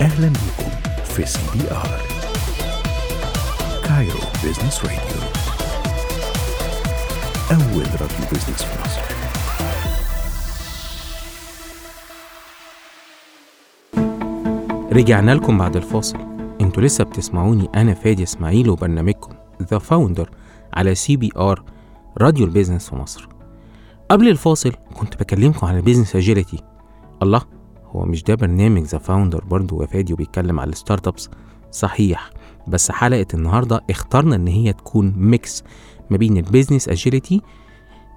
أهلا بكم في CBR. Cairo Business Radio أول راديو business في مصر. رجعنا لكم بعد الفاصل. أنتوا لسه بتسمعوني أنا فادي إسماعيل وبرنامجكم The Founder على CBR راديو ال business في مصر. قبل الفاصل كنت بكلمكم على business agility الله هو مش ده برنامج The Founder برضه يا فادي وبيتكلم على ال startups صحيح بس حلقة النهارده اخترنا إن هي تكون mix ما بين ال business agility وال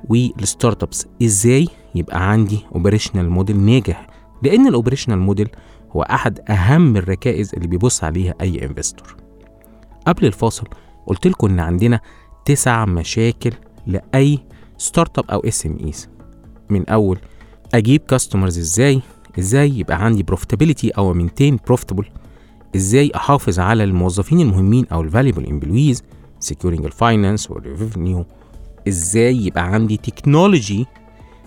startups إزاي؟ يبقى عندي operational model ناجح لأن ال operational model هو أحد أهم الركائز اللي بيبص عليها أي investor قبل الفاصل قلت لكم إن عندنا تسع مشاكل لأي startup أو SMEs من أول أجيب customers إزاي؟ إزاي يبقى عندي profitability أو maintain profitable إزاي أحافظ على الموظفين المهمين أو ال valuable employees securing ال finance وال revenue إزاي يبقى عندي technology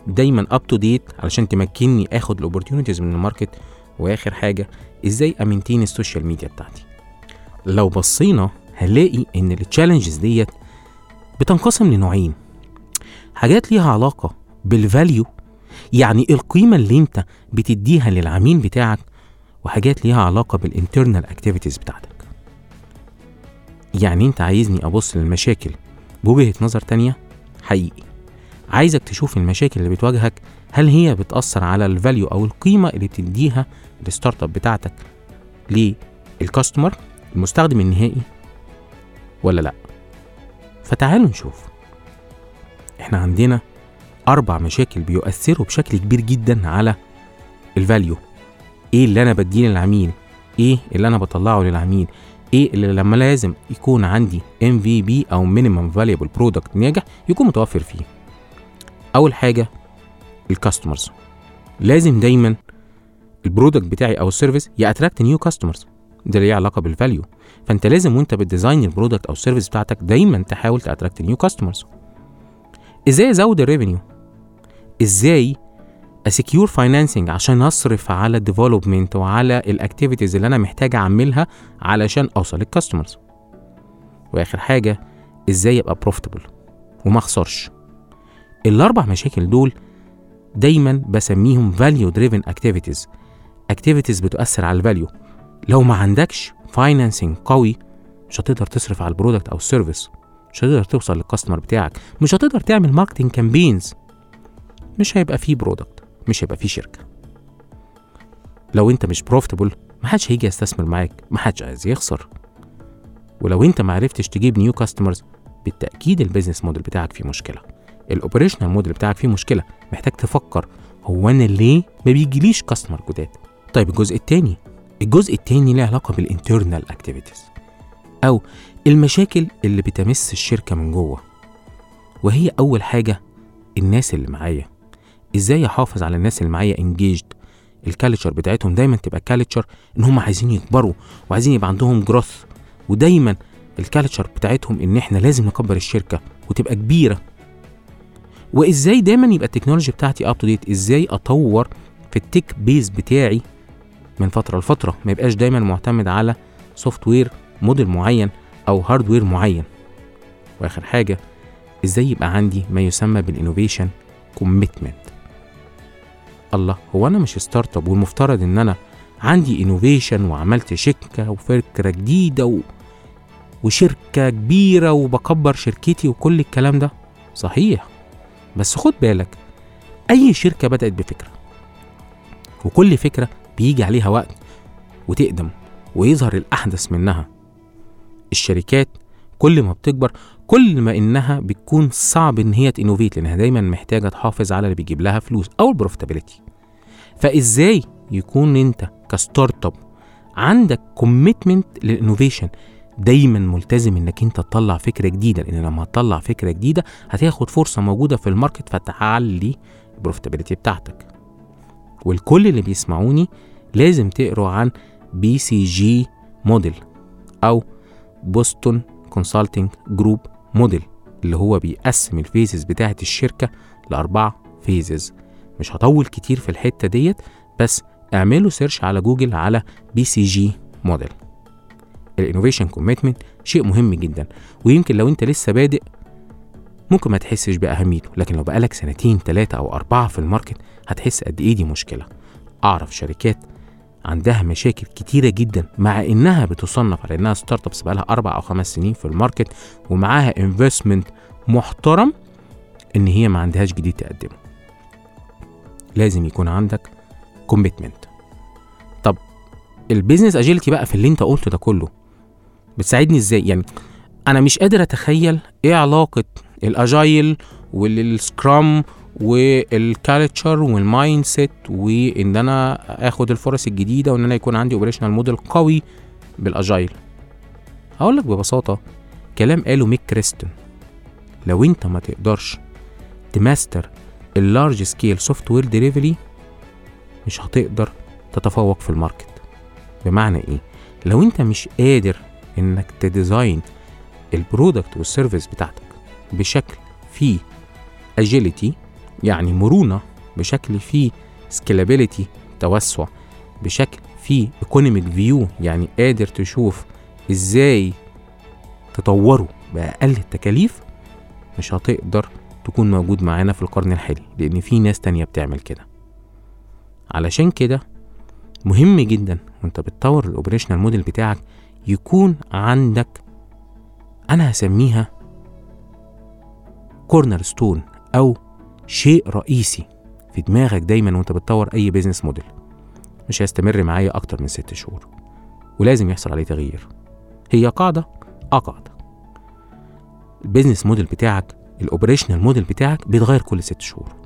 دايما up to date علشان تمكنني آخد ال opportunities من ال market؟ وآخر حاجة إزاي ا maintain ال social media بتاعتي؟ لو بصينا هنلاقي إن ال challenges ديت بتنقسم لنوعين. حاجات ليها علاقة بال value يعني القيمة اللي انت بتديها للعميل بتاعك وحاجات ليها علاقة بال internal activities بتاعتك. يعني انت عايزني أبص للمشاكل بوجهة نظر تانية؟ حقيقي. عايزك تشوف المشاكل اللي بتواجهك هل هي بتأثر على ال value أو القيمة اللي بتديها ال startup بتاعتك لل customer المستخدم النهائي ولا لأ؟ فتعالوا نشوف. إحنا عندنا أربع مشاكل بيؤثروا بشكل كبير جدا على ال value إيه اللي أنا بديه للعميل؟ إيه اللي أنا بطلعه للعميل؟ إيه اللي لما لازم يكون عندي MVP أو minimum valuable product ناجح يكون متوفر فيه. أول حاجة ال customers لازم دايما ال product بتاعي أو ال service ي attract new customers ده ليه علاقة بال value فأنت لازم وأنت بت design ال product أو ال service بتاعتك دايما تحاول ت attract new customers إزاي أزود ال revenue إزاي أ secure financing عشان أصرف على ال development وعلى ال activities اللي أنا محتاج أعملها علشان أوصل لل customers وآخر حاجة إزاي أبقى profitable وما أخسرش. الأربع مشاكل دول دايما بسميهم value driven activities activities بتؤثر على ال value لو ما عندكش financing قوي مش هتقدر تصرف على ال product أو ال service مش هتقدر توصل لل customer بتاعك. مش هتقدر تعمل marketing campaigns مش هيبقى فيه product مش هيبقى فيه شركة. لو انت مش profitable محدش هيجي يستثمر معاك محدش عايز يخسر. ولو انت معرفتش تجيب new customers بالتأكيد ال business model بتاعك فيه مشكلة. ال operational model بتاعك فيه مشكلة. محتاج تفكر هو أنا ليه ما بيجيليش customer جداد؟ طيب الجزء التاني الجزء التاني له علاقة بال internal activities أو المشاكل اللي بتمس الشركة من جوه. وهي أول حاجة الناس اللي معايا. إزاي احافظ على الناس اللي معايا engaged ال culture بتاعتهم دايما تبقى culture إن هم عايزين يكبروا وعايزين يبقى عندهم growth ودايما ال culture بتاعتهم إن إحنا لازم نكبر الشركة وتبقى كبيرة. وإزاي دايما يبقى ال technology بتاعتي up to date إزاي أطور في ال tech base بتاعي من فترة لفترة؟ ما يبقاش دايما معتمد على software model معين أو hardware معين. وآخر حاجة إزاي يبقى عندي ما يسمى بال innovation commitment الله هو أنا مش startup والمفترض إن أنا عندي innovation وعملت شركة وفكرة جديدة و... وشركة كبيرة وبكبر شركتي وكل الكلام ده. صحيح. بس خد بالك أي شركة بدأت بفكرة وكل فكرة بيجي عليها وقت وتقدم ويظهر الأحدث منها. الشركات كل ما بتكبر كل ما إنها بتكون صعب إن هي ت innovate لأنها دايما محتاجة تحافظ على اللي بيجيب لها فلوس أو ال profitability فإزاي يكون أنت ك startup عندك commitment لل innovation دايما ملتزم إنك أنت تطلع فكرة جديدة؟ لأن لما هتطلع فكرة جديدة هتاخد فرصة موجودة في ال market فتعلي ال profitability بتاعتك. والكل اللي بيسمعوني لازم تقروا عن BCG model أو Boston Consulting Group model اللي هو بيقسم ال phases بتاعة الشركة لاربع phases مش هطول كتير في الحتة ديت بس اعملوا search على جوجل على BCG model ال innovation commitment شيء مهم جدا ويمكن لو انت لسه بادئ ممكن ما تحسش بأهميته لكن لو بقالك سنتين ثلاثة أو أربعة في ال market هتحس قد إيه دي مشكلة. أعرف شركات عندها مشاكل كتيرة جدا مع إنها بتصنف على إنها startups بقالها أربع أو خمس سنين في ال market ومعاها investment محترم إن هي ما عندهاش جديد تقدمه. لازم يكون عندك commitment طب ال business agility بقى في اللي أنت قلته ده كله بتساعدني إزاي؟ يعني أنا مش قادر أتخيل إيه علاقة ال agile وال scrum وال culture وال mindset وإن أنا آخد الفرص الجديدة وإن أنا يكون عندي operational model قوي بال agile هقول لك ببساطة كلام قاله ميك كريستون لو أنت ما تقدرش ت master ال large scale software delivery مش هتقدر تتفوق في ال market. بمعنى إيه؟ لو أنت مش قادر إنك ت design ال product وال service بتاعتك بشكل فيه agility يعني مرونة بشكل فيه scalability توسع بشكل فيه economic view يعني قادر تشوف إزاي تطوره بأقل التكاليف مش هتقدر تكون موجود معانا في القرن الحالي لأن في ناس تانية بتعمل كده. علشان كده مهم جدا وأنت بتطور ال operational model بتاعك يكون عندك أنا هسميها cornerstone أو شيء رئيسي في دماغك دايما وأنت بتطور أي business model مش هيستمر معايا أكتر من ست شهور ولازم يحصل عليه تغيير هي قاعدة آه قاعدة ال business model بتاعك ال operational model بتاعك بيتغير كل ست شهور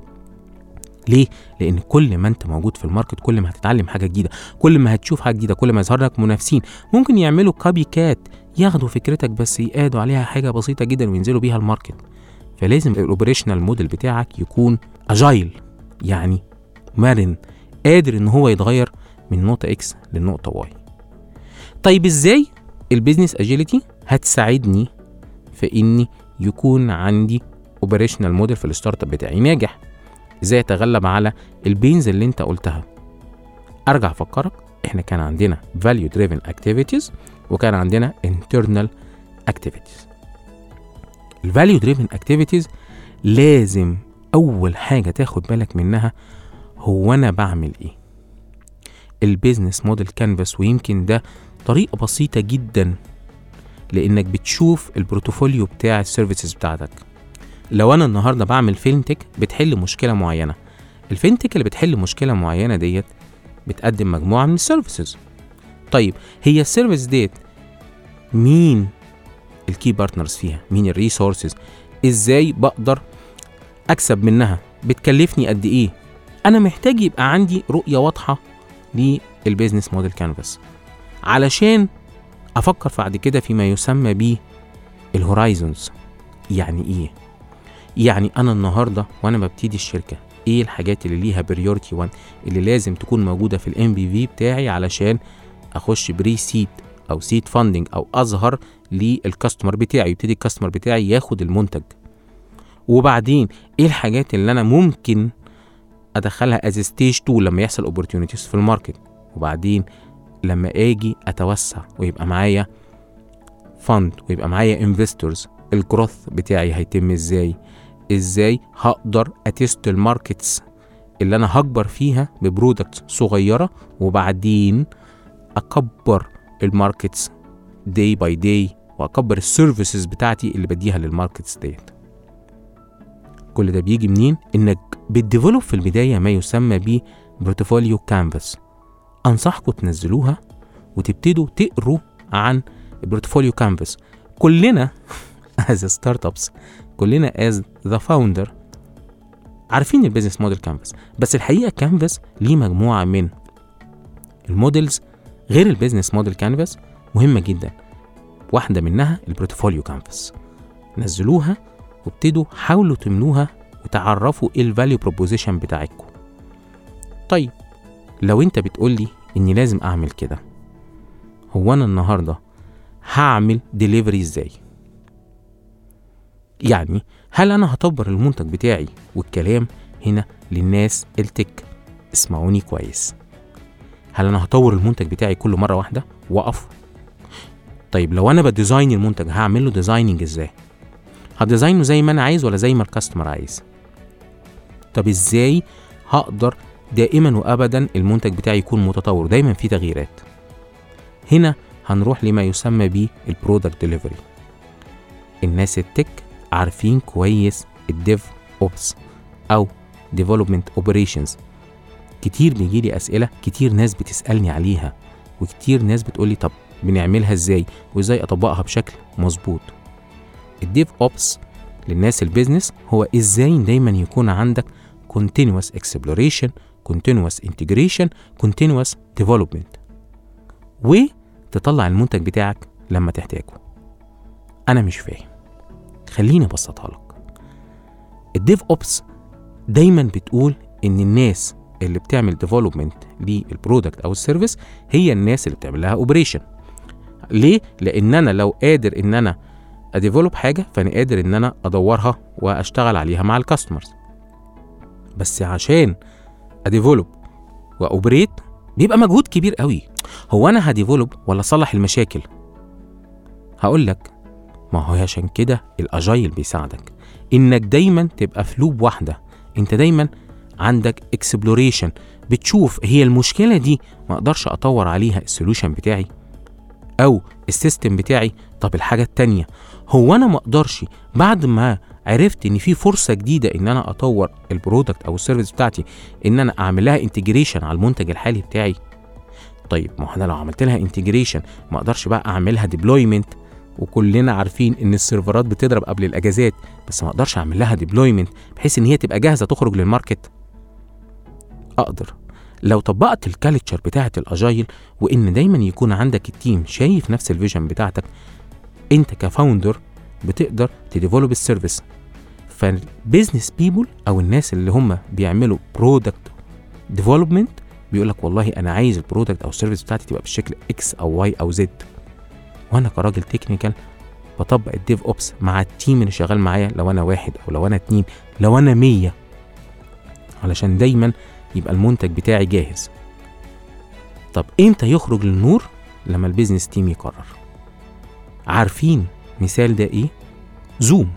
ليه؟ لأن كل ما أنت موجود في ال market كل ما هتتعلم حاجة جديدة، كل ما هتشوف حاجة جديدة، كل ما يظهر لك منافسين، ممكن يعملوا copycat ياخدوا فكرتك بس يزودوا عليها حاجة بسيطة جدا وينزلوا بيها ال market. فلازم ال operational model بتاعك يكون agile يعني مرن قادر إن هو يتغير من نقطة X للنقطة Y. طيب إزاي ال business agility هتساعدني في إني يكون عندي operational model في ال startup بتاعي؟ ناجح. إزاي أتغلب على ال pains اللي أنت قلتها؟ أرجع أفكرك إحنا كان عندنا value driven activities وكان عندنا internal activities. ال value driven activities لازم أول حاجة تاخد بالك منها هو أنا بعمل إيه. ال business model canvas ويمكن ده طريقة بسيطة جدا لإنك بتشوف ال portfolio بتاع ال services بتاعتك. لو أنا النهارده بعمل fintech بتحل مشكلة معينة. ال fintech اللي بتحل مشكلة معينة ديت بتقدم مجموعة من ال services طيب هي ال service ديت مين ال key partners فيها. مين ال resources إزاي بقدر أكسب منها؟ بتكلفني قد إيه؟ أنا محتاج يبقى عندي رؤية واضحة لل business model canvas علشان أفكر بعد كده فيما يسمى بال horizons يعني إيه؟ يعني أنا النهارده وأنا ببتدي الشركة إيه الحاجات اللي ليها priority 1 اللي لازم تكون موجودة في ال MVP بتاعي علشان أخش pre-seed أو seed funding أو أظهر لل customer بتاعي يبتدي ال customer بتاعي ياخد المنتج. وبعدين إيه الحاجات اللي أنا ممكن أدخلها as stage 2 لما يحصل opportunities في ال market؟ وبعدين لما آجي أتوسع ويبقى معايا fund ويبقى معايا investors ال growth بتاعي هيتم إزاي؟ إزاي هقدر ا test ال markets اللي أنا هكبر فيها ب products صغيرة وبعدين أكبر ال markets day by day وأكبر ال services بتاعتي اللي بديها لل markets ديت. كل ده بيجي منين؟ إنك بت develop في البداية ما يسمى ب portfolio canvas أنصحكم تنزلوها وتبتدوا تقروا عن ال portfolio canvas كلنا as startups كلنا as the founder عارفين ال business model canvas بس الحقيقة كانفاس ليه مجموعة من ال models غير ال business model canvas مهمة جدا. واحدة منها ال portfolio canvas. نزلوها وابتدوا حاولوا تملوها وتعرفوا إيه ال value proposition بتاعتكم. طيب لو انت بتقولي إني لازم أعمل كده هو أنا النهارده هعمل ديليفري إزاي؟ يعني هل أنا هطور المنتج بتاعي والكلام هنا للناس ال tech؟ اسمعوني كويس. هل أنا هطور المنتج بتاعي كل مرة واحدة؟ واقف طيب لو أنا ب design المنتج هعمل له designing إزاي؟ ه design ه زي ما أنا عايز ولا زي ما ال customer عايز؟ طب إزاي هقدر دائما وأبدا المنتج بتاعي يكون متطور؟ دايما في تغييرات. هنا هنروح لما يسمى بال product delivery الناس ال tech عارفين كويس ال DevOps أو development operations كتير بيجي لي أسئلة كتير ناس بتسألني عليها وكتير ناس بتقولي طب بنعملها إزاي؟ وإزاي أطبقها بشكل مظبوط؟ ال DevOps للناس ال business هو إزاي دايما يكون عندك continuous exploration continuous integration continuous development وتطلع المنتج بتاعك لما تحتاجه. أنا مش فاهم. خليني أبسطها لك. ال DevOps دايما بتقول إن الناس اللي بتعمل development لل product أو ال service هي الناس اللي بتعمل لها operation ليه؟ لأن أنا لو قادر إن أنا ا develop حاجة فأنا قادر إن أنا أدورها وأشتغل عليها مع ال customers بس عشان ا develop و operate بيبقى مجهود كبير قوي. هو أنا ه develop ولا أصلح المشاكل؟ هقول لك. ما هو عشان كده ال agile بيساعدك. إنك دايما تبقى في loop واحدة. أنت دايما عندك exploration بتشوف هي المشكلة دي ما أقدرش أطور عليها ال solution بتاعي أو ال system بتاعي. طب الحاجة التانية هو أنا ما أقدرش بعد ما عرفت إن في فرصة جديدة إن أنا أطور ال product أو ال service بتاعتي إن أنا أعمل لها integration على المنتج الحالي بتاعي. طيب ما أنا لو عملت لها integration ما أقدرش بقى اعملها deployment وكلنا عارفين إن ال serverات بتضرب قبل الأجازات بس ما أقدرش أعمل لها deployment بحيث إن هي تبقى جاهزة تخرج لل market أقدر. لو طبقت ال culture بتاعة ال agile وإن دايما يكون عندك ال team شايف نفس ال vision بتاعتك أنت ك founder بتقدر ت develop ال service. فال business people أو الناس اللي هم بيعملوا product development بيقول لك والله أنا عايز ال product أو ال service بتاعتي تبقى بالشكل X أو Y أو Z وأنا كراجل technical بطبق ال DevOps مع ال team اللي شغال معايا لو أنا واحد أو لو أنا اتنين لو أنا مية. علشان دايما يبقى المنتج بتاعي جاهز. طب إمتى يخرج للنور لما ال business team يقرر. عارفين مثال ده إيه؟ Zoom.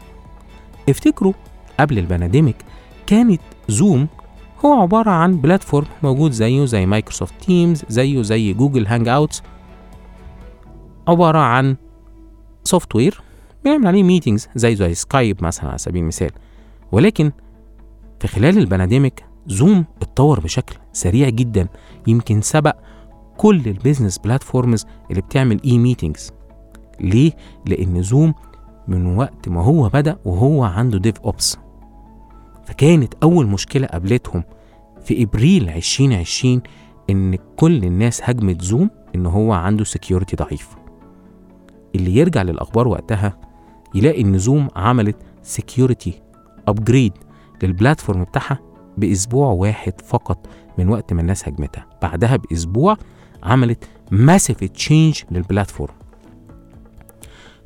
افتكروا قبل ال pandemic كانت Zoom هو عبارة عن platform موجود زيه زي Microsoft Teams زيه زي Google Hangouts. عبارة عن software بنعمل عليه meetings زي زي Skype مثلا على سبيل المثال. ولكن في خلال ال pandemic Zoom اتطور بشكل سريع جدا يمكن سبق كل ال business platforms اللي بتعمل اي meetings ليه؟ لأن Zoom من وقت ما هو بدأ وهو عنده DevOps فكانت أول مشكلة قابلتهم في إبريل 2020 إن كل الناس هجمت Zoom إن هو عنده security ضعيف. اللي يرجع للأخبار وقتها يلاقي إن Zoom عملت security upgrade لل platform بتاعها بأسبوع واحد فقط من وقت ما الناس هجمتها بعدها بأسبوع عملت massive change لل platform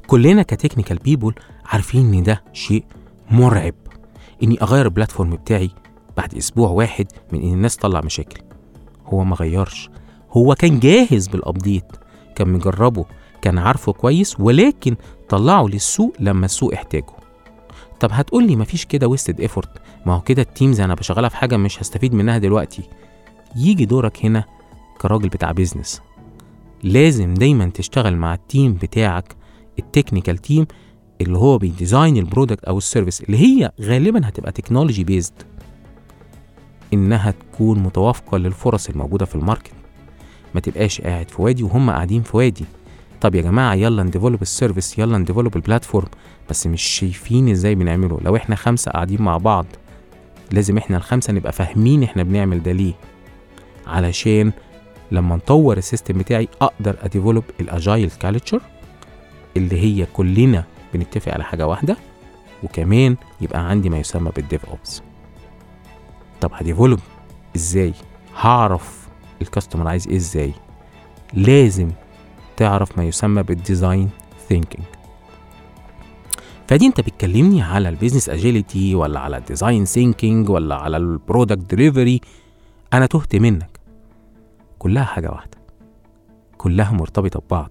كلنا ك technical people عارفين إن ده شيء مرعب. إني أغير ال platform بتاعي بعد أسبوع واحد من إن الناس تطلع مشاكل. هو ما غيرش. هو كان جاهز بال update كان مجربه كان عارفه كويس ولكن طلعه للسوق لما السوق احتاجه. طب هتقول لي مفيش كده wasted effort ما هو كده ال teams أنا بشغلها في حاجة مش هستفيد منها دلوقتي. يجي دورك هنا كراجل بتاع business لازم دايما تشتغل مع ال team بتاعك ال technical team اللي هو بي design ال product أو ال service اللي هي غالبا هتبقى technology based إنها تكون متوافقة للفرص الموجودة في ال market. ما تبقاش قاعد في وادي وهم قاعدين في وادي. طب يا جماعة يلا ن develop ال service يلا ن develop ال platform بس مش شايفين إزاي بنعمله. لو إحنا خمسة قاعدين مع بعض لازم إحنا الخمسة نبقى فاهمين إحنا بنعمل ده ليه. علشان لما نطور ال system بتاعي أقدر ا develop ال agile culture اللي هي كلنا بنتفق على حاجة واحدة وكمان يبقى عندي ما يسمى بال DevOps. طب ه develop إزاي؟ هعرف ال customer عايز إيه إزاي؟ لازم تعرف ما يسمى بال design thinking فادي انت بتكلمني على ال business agility ولا على ال design thinking ولا على ال product delivery أنا تهت منك. كلها حاجة واحدة. كلها مرتبطة ببعض.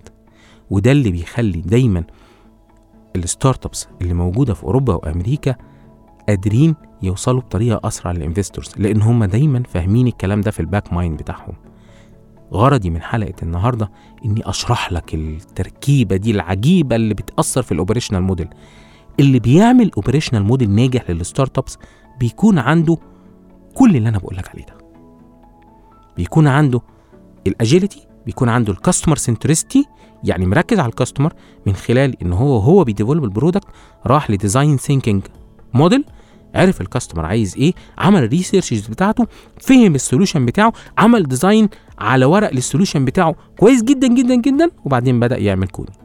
وده اللي بيخلي دايما ال startups اللي موجودة في أوروبا وأمريكا قادرين يوصلوا بطريقة أسرع لل investors لأن هم دايما فاهمين الكلام ده في ال back mind بتاعهم. غرضي من حلقة النهارده إني أشرح لك التركيبة دي العجيبة اللي بتأثر في ال operational model اللي بيعمل operational model ناجح لل startups بيكون عنده كل اللي أنا بقول لك عليه ده. بيكون عنده ال agility بيكون عنده ال customer centricity يعني مركز على ال customer من خلال إن هو هو بي develop ال product راح ل design thinking model عرف ال customer عايز إيه عمل ال research بتاعته فهم ال solution بتاعه عمل design على ورق لل solution بتاعه. كويس جدا جدا جدا. وبعدين بدأ يعمل coding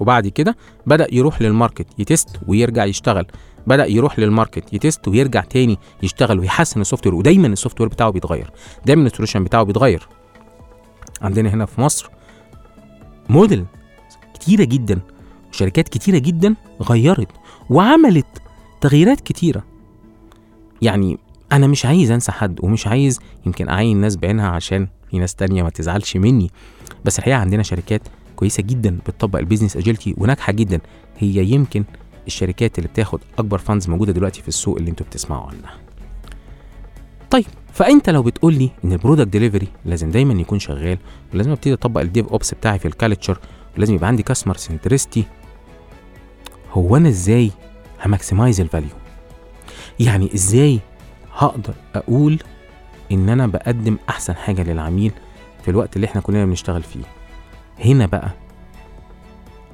وبعد كده بدأ يروح لل market ي test ويرجع يشتغل. بدأ يروح لل market ي test ويرجع تاني يشتغل ويحسن ال software ودايما ال software بتاعه بيتغير. دايما ال solution بتاعه بيتغير. عندنا هنا في مصر موديل كتيرة جدا. وشركات كتيرة جدا غيرت وعملت تغييرات كتيرة. يعني أنا مش عايز أنسى حد ومش عايز يمكن أعين ناس بعينها عشان في ناس تانية ما تزعلش مني. بس الحقيقة عندنا شركات كويسة جدا بتطبق ال business agility وناجحة جدا. هي يمكن الشركات اللي بتاخد أكبر funds موجودة دلوقتي في السوق اللي أنتوا بتسمعوا عنها. طيب فأنت لو بتقول لي إن ال product delivery لازم دايما يكون شغال ولازم أبتدي أطبق ال DevOps بتاعي في ال culture ولازم يبقى عندي customer centricity هو أنا إزاي ه maximize ال value يعني إزاي هقدر أقول إن أنا بقدم أحسن حاجة للعميل في الوقت اللي إحنا كلنا بنشتغل فيه. هنا بقى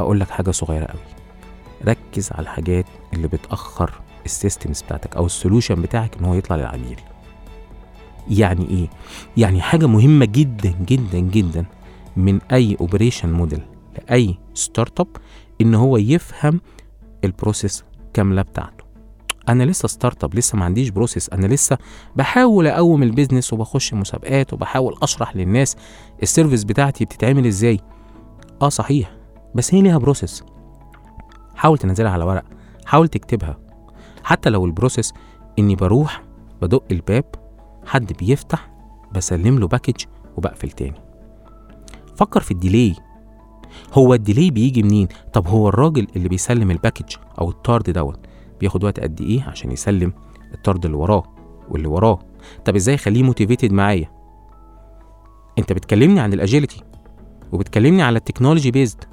أقول لك حاجة صغيرة قوي. ركز على الحاجات اللي بتأخر ال systems بتاعتك أو ال solution بتاعك إن هو يطلع للعميل. يعني إيه؟ يعني حاجة مهمة جدا جدا جدا من أي operation model لأي startup إن هو يفهم ال process كاملة بتاعته. أنا لسه startup لسه ما عنديش process أنا لسه بحاول أقوم ال business وبخش مسابقات وبحاول أشرح للناس ال service بتاعتي بتتعمل إزاي. آه صحيح بس هي ليها process حاول تنزلها على ورق حاول تكتبها. حتى لو ال process إني بروح بدق الباب حد بيفتح بسلم له package وبقفل تاني. فكر في ال delay هو ال delay بيجي منين؟ طب هو الراجل اللي بيسلم ال package أو الطرد دوت بياخد وقت قد إيه عشان يسلم الطرد اللي وراه واللي وراه. طب إزاي أخليه motivated معايا؟ أنت بتكلمني عن ال agility وبتكلمني على ال technology based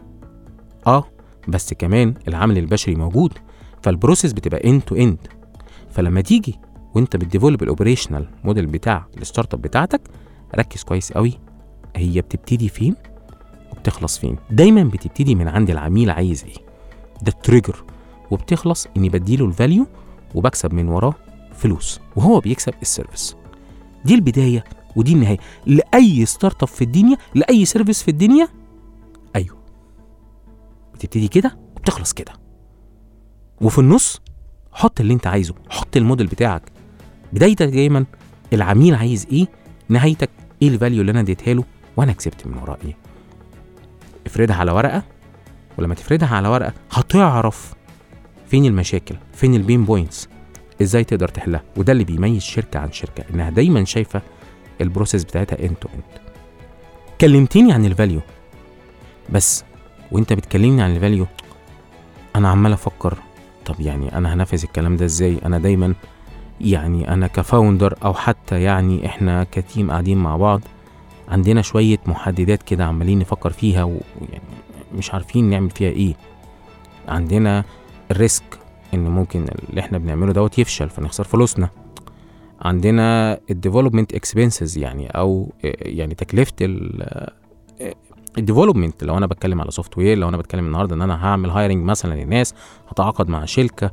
آه بس كمان العامل البشري موجود فال process بتبقى end to end فلما تيجي وأنت بت develop ال operational model بتاع ال startup بتاعتك ركز كويس قوي هي بتبتدي فين وبتخلص فين؟ دايما بتبتدي من عند العميل عايز إيه؟ ده ال trigger وبتخلص إني بديله ال value وبكسب من وراه فلوس وهو بيكسب ال service دي البداية ودي النهاية. لأي startup في الدنيا لأي service في الدنيا؟ أيوه. بتبتدي كده وبتخلص كده. وفي النص حط اللي أنت عايزه حط الموديل بتاعك. بدايتك دايما العميل عايز إيه؟ نهايتك إيه ال value اللي أنا اديتها له؟ وأنا كسبت من وراه إيه؟ افردها على ورقة ولما تفردها على ورقة هتعرف فين المشاكل؟ فين ال pain points؟ إزاي تقدر تحلها؟ وده اللي بيميز شركة عن شركة إنها دايما شايفة ال process بتاعتها end to end كلمتني عن ال value بس وأنت بتكلمني عن ال value أنا عمال أفكر طب يعني أنا هنفذ الكلام ده إزاي؟ أنا دايما يعني أنا ك founder أو حتى يعني إحنا ك team قاعدين مع بعض عندنا شوية محددات كده عمالين نفكر فيها ويعني مش عارفين نعمل فيها إيه. عندنا ال risk إن ممكن اللي إحنا بنعمله دوت يفشل فنخسر فلوسنا. عندنا ال development expenses يعني أو يعني تكلفة ال development لو أنا بتكلم على software لو أنا بتكلم النهارده إن أنا هعمل hiring مثلا للناس هتعاقد مع شركة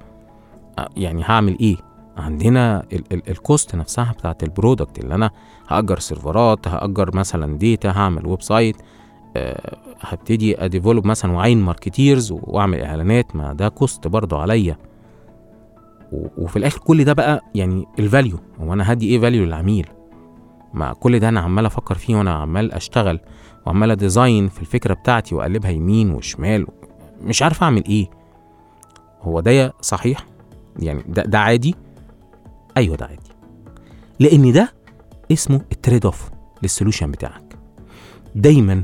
يعني هعمل إيه؟ عندنا ال cost نفسها بتاعت ال product اللي أنا هأجر سيرفرات هأجر مثلا data هعمل website هبتدي ا develop مثلا واعين marketers وأعمل إعلانات ما ده cost برضه عليا. وفي الآخر كل ده بقى يعني ال value هو أنا هدي إيه value للعميل؟ مع كل ده أنا عمال أفكر فيه وأنا عمال أشتغل وعمال أ design في الفكرة بتاعتي وأقلبها يمين وشمال مش عارف أعمل إيه. هو ده صحيح؟ يعني ده, ده عادي؟ أيوه ده عادي. لأن ده اسمه ال trade-off لل solution بتاعك. دايما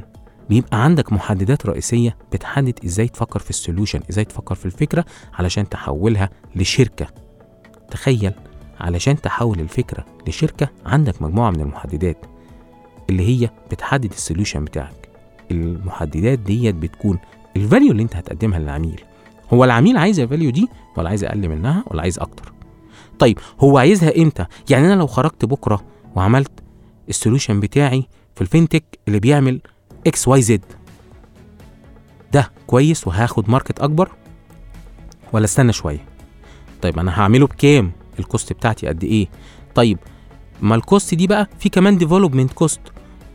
بيبقى عندك محددات رئيسية بتحدد إزاي تفكر في ال solution إزاي تفكر في الفكرة علشان تحولها لشركة. تخيل علشان تحول الفكرة لشركة عندك مجموعة من المحددات اللي هي بتحدد ال solution بتاعك. المحددات ديت بتكون ال value اللي انت هتقدمها للعميل. هو العميل عايز ال value دي ولا عايز أقل منها ولا عايز أكتر؟ طيب هو عايزها إمتى؟ يعني أنا لو خرجت بكرة وعملت ال solution بتاعي في ال fintech اللي بيعمل XYZ ده كويس وهاخد market أكبر؟ ولا استنى شوية. طيب أنا هعمله بكام؟ ال cost بتاعتي قد إيه؟ طيب ما ال cost دي بقى؟ في كمان development cost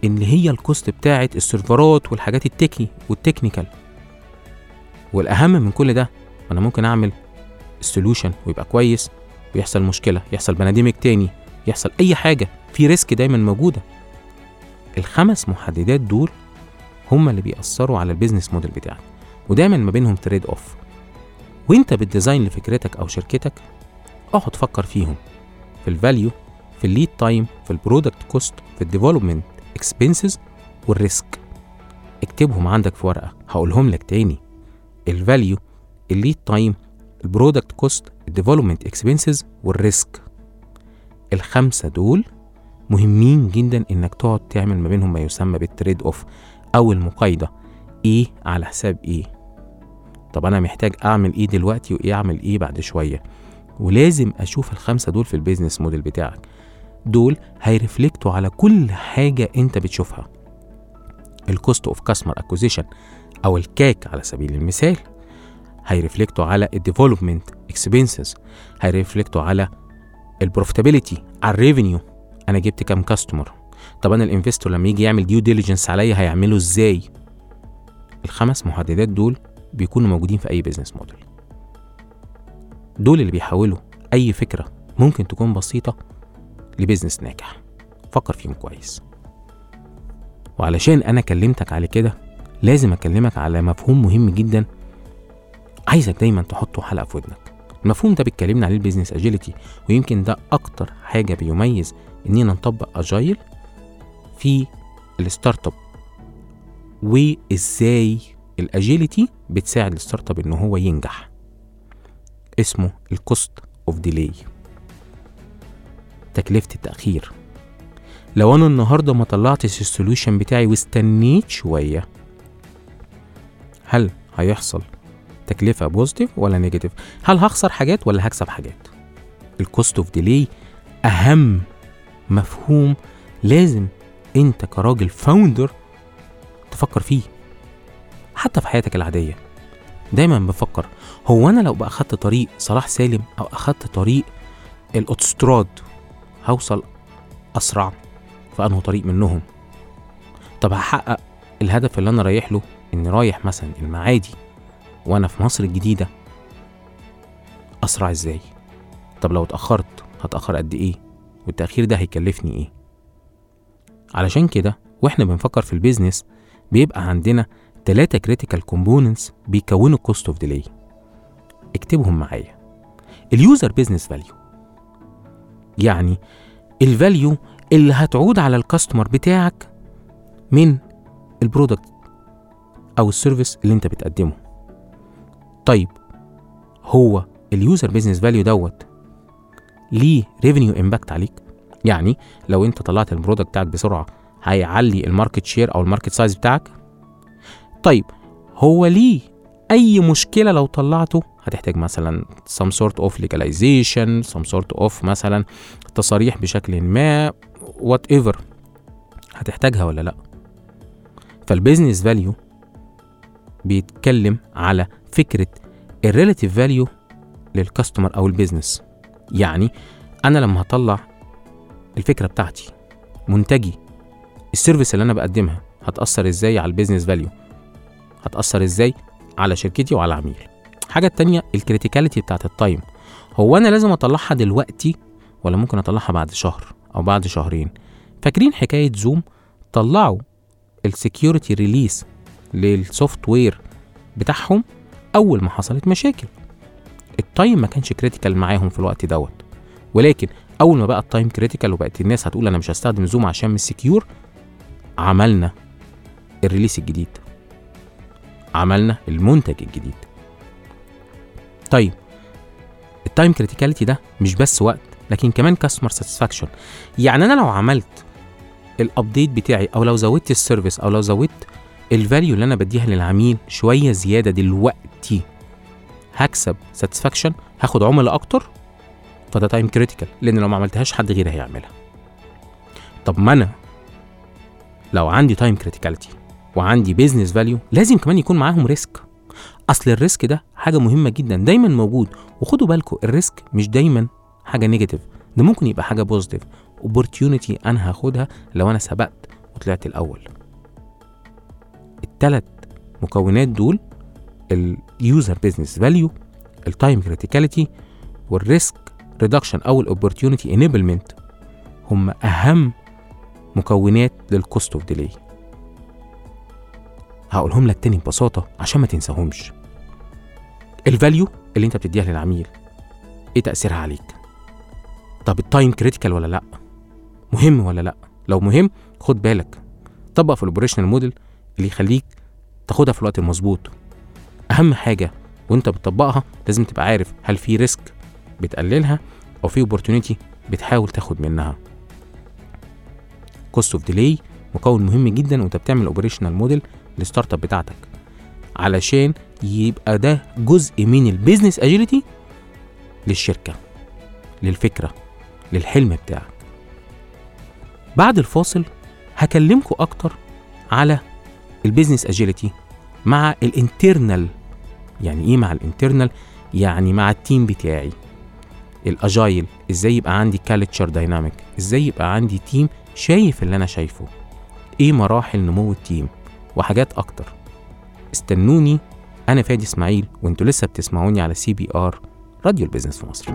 اللي هي ال cost بتاعت السيرفرات والحاجات ال techni وال technical. والأهم من كل ده أنا ممكن أعمل ال solution ويبقى كويس ويحصل مشكلة يحصل pandemic تاني يحصل أي حاجة. في risk دايما موجودة. الخمس محددات دول هم اللي بيأثروا على ال business model بتاعك. ودايما ما بينهم trade-off وإنت بت design لفكرتك أو شركتك اقعد فكر فيهم. في ال value في ال lead time في ال product cost في ال development expenses وال risk اكتبهم عندك في ورقة هقولهم لك تاني. الفاليو الليد تايم البرودكت كوست الديفلوبمنت اكسبنسز والريسك الخمسة دول مهمين جدا إنك تقعد تعمل ما بينهم ما يسمى بال trade-off أو المقايضة. إيه على حساب إيه طب أنا محتاج أعمل إيه دلوقتي وايه أعمل إيه بعد شوية. ولازم أشوف الخمسة دول في ال business model بتاعك. دول هي reflect وا على كل حاجة أنت بتشوفها. ال cost of customer acquisition أو ال CAC على سبيل المثال. هي reflect وا على ال development expenses هي reflect وا على ال profitability على ال revenue أنا جبت كام customer طب أنا ال investor لما يجي يعمل due diligence عليا هيعمله إزاي؟ الخمس محددات دول بيكونوا موجودين في أي business model دول اللي بيحولوا أي فكرة ممكن تكون بسيطة ل business ناجح. فكر فيهم كويس. وعلشان أنا كلمتك على كده لازم أكلمك على مفهوم مهم جدا عايزك دايما تحطه حلقة في ودنك. المفهوم ده بيكلمنا عليه ال business agility ويمكن ده أكتر حاجة بيميز إننا نطبق Agile في ال startup وإزاي ال agility بتساعد ال startup إن هو ينجح؟ اسمه ال cost of delay تكلفة التأخير. لو أنا النهارده ما طلعتش ال solution بتاعي واستنيت شوية هل هيحصل تكلفة positive ولا negative هل هخسر حاجات ولا هكسب حاجات؟ ال cost of delay أهم مفهوم لازم انت كراجل founder تفكر فيه. حتى في حياتك العادية. دايما بفكر هو أنا لو أخدت طريق صلاح سالم أو أخدت طريق الاوتوستراد هوصل أسرع في أنهي طريق منهم؟ طب هحقق الهدف اللي أنا رايح له؟ إني رايح مثلا المعادي وأنا في مصر الجديدة. أسرع إزاي؟ طب لو اتأخرت هتأخر قد إيه؟ والتأخير ده هيكلفني إيه؟ علشان كده وإحنا بنفكر في ال business بيبقى عندنا ثلاثة critical components بيكونوا ال cost of delay اكتبهم معايا. ال user business value يعني ال value اللي هتعود على ال customer بتاعك من ال product أو ال service اللي انت بتقدمه. طيب هو ال user business value دوت ليه revenue impact عليك؟ يعني لو انت طلعت ال product بتاعك بسرعة هيعلي ال market share أو ال market size بتاعك؟ طيب هو ليه أي مشكلة لو طلعته؟ هتحتاج مثلا some sort of legalization some sort of مثلا تصاريح بشكل ما whatever هتحتاجها ولا لأ؟ فال business value بيتكلم على فكرة ال relative value لل customer أو ال business يعني أنا لما هطلع الفكرة بتاعتي. منتجي. ال service اللي أنا بقدمها هتأثر إزاي على ال business value هتأثر إزاي على شركتي وعلى عميلي؟ الحاجة التانية ال criticality بتاعت ال time هو أنا لازم أطلعها دلوقتي ولا ممكن أطلعها بعد شهر أو بعد شهرين؟ فاكرين حكاية Zoom طلعوا ال security release لل software بتاعهم أول ما حصلت مشاكل. ال time ما كانش critical معاهم في الوقت دوت. ولكن أول ما بقى ال time critical وبقت الناس هتقول أنا مش هستخدم Zoom عشان مش secure عملنا ال release الجديد. عملنا المنتج الجديد. طيب ال time criticality ده مش بس وقت لكن كمان customer satisfaction يعني أنا لو عملت ال update بتاعي أو لو زودت ال service أو لو زودت ال value اللي أنا بديها للعميل شوية زيادة دلوقتي هكسب satisfaction هاخد عملاء أكتر؟ فده time critical لأن لو ما عملتهاش حد غيري هيعملها. طب ما أنا لو عندي time criticality وعندي business value لازم كمان يكون معاهم risk أصل ال risk ده حاجة مهمة جدا دايما موجود. وخدوا بالكم ال risk مش دايما حاجة negative ده ممكن يبقى حاجة positive opportunity أنا هاخدها لو أنا سبقت وطلعت الأول. الثلاث مكونات دول ال user business value ال time criticality وال risk reduction أو ال opportunity enablement هم أهم مكونات لل cost of delay هقولهم لك تاني ببساطة عشان ما تنساهمش. ال value اللي انت بتديها للعميل إيه تأثيرها عليك؟ طب ال time critical ولا لأ؟ مهم ولا لأ؟ لو مهم خد بالك. طبق في ال operational model اللي يخليك تاخدها في الوقت المظبوط. أهم حاجة وانت بتطبقها لازم تبقى عارف هل في risk بتقللها أو في opportunity بتحاول تاخد منها. cost of delay مكون مهم جدا وأنت بتعمل operational model لل startup بتاعتك. علشان يبقى ده جزء من ال business agility للشركة للفكرة للحلم بتاعك. بعد الفاصل هكلمكم أكتر على ال business agility مع ال internal يعني إيه مع ال internal يعني مع ال team بتاعي. ال Agile إزاي يبقى عندي culture dynamic إزاي يبقى عندي team شايف اللي أنا شايفه. إيه مراحل نمو ال team وحاجات أكتر. استنوني أنا فادي إسماعيل وأنتوا لسه بتسمعوني على CBR راديو ال business في مصر.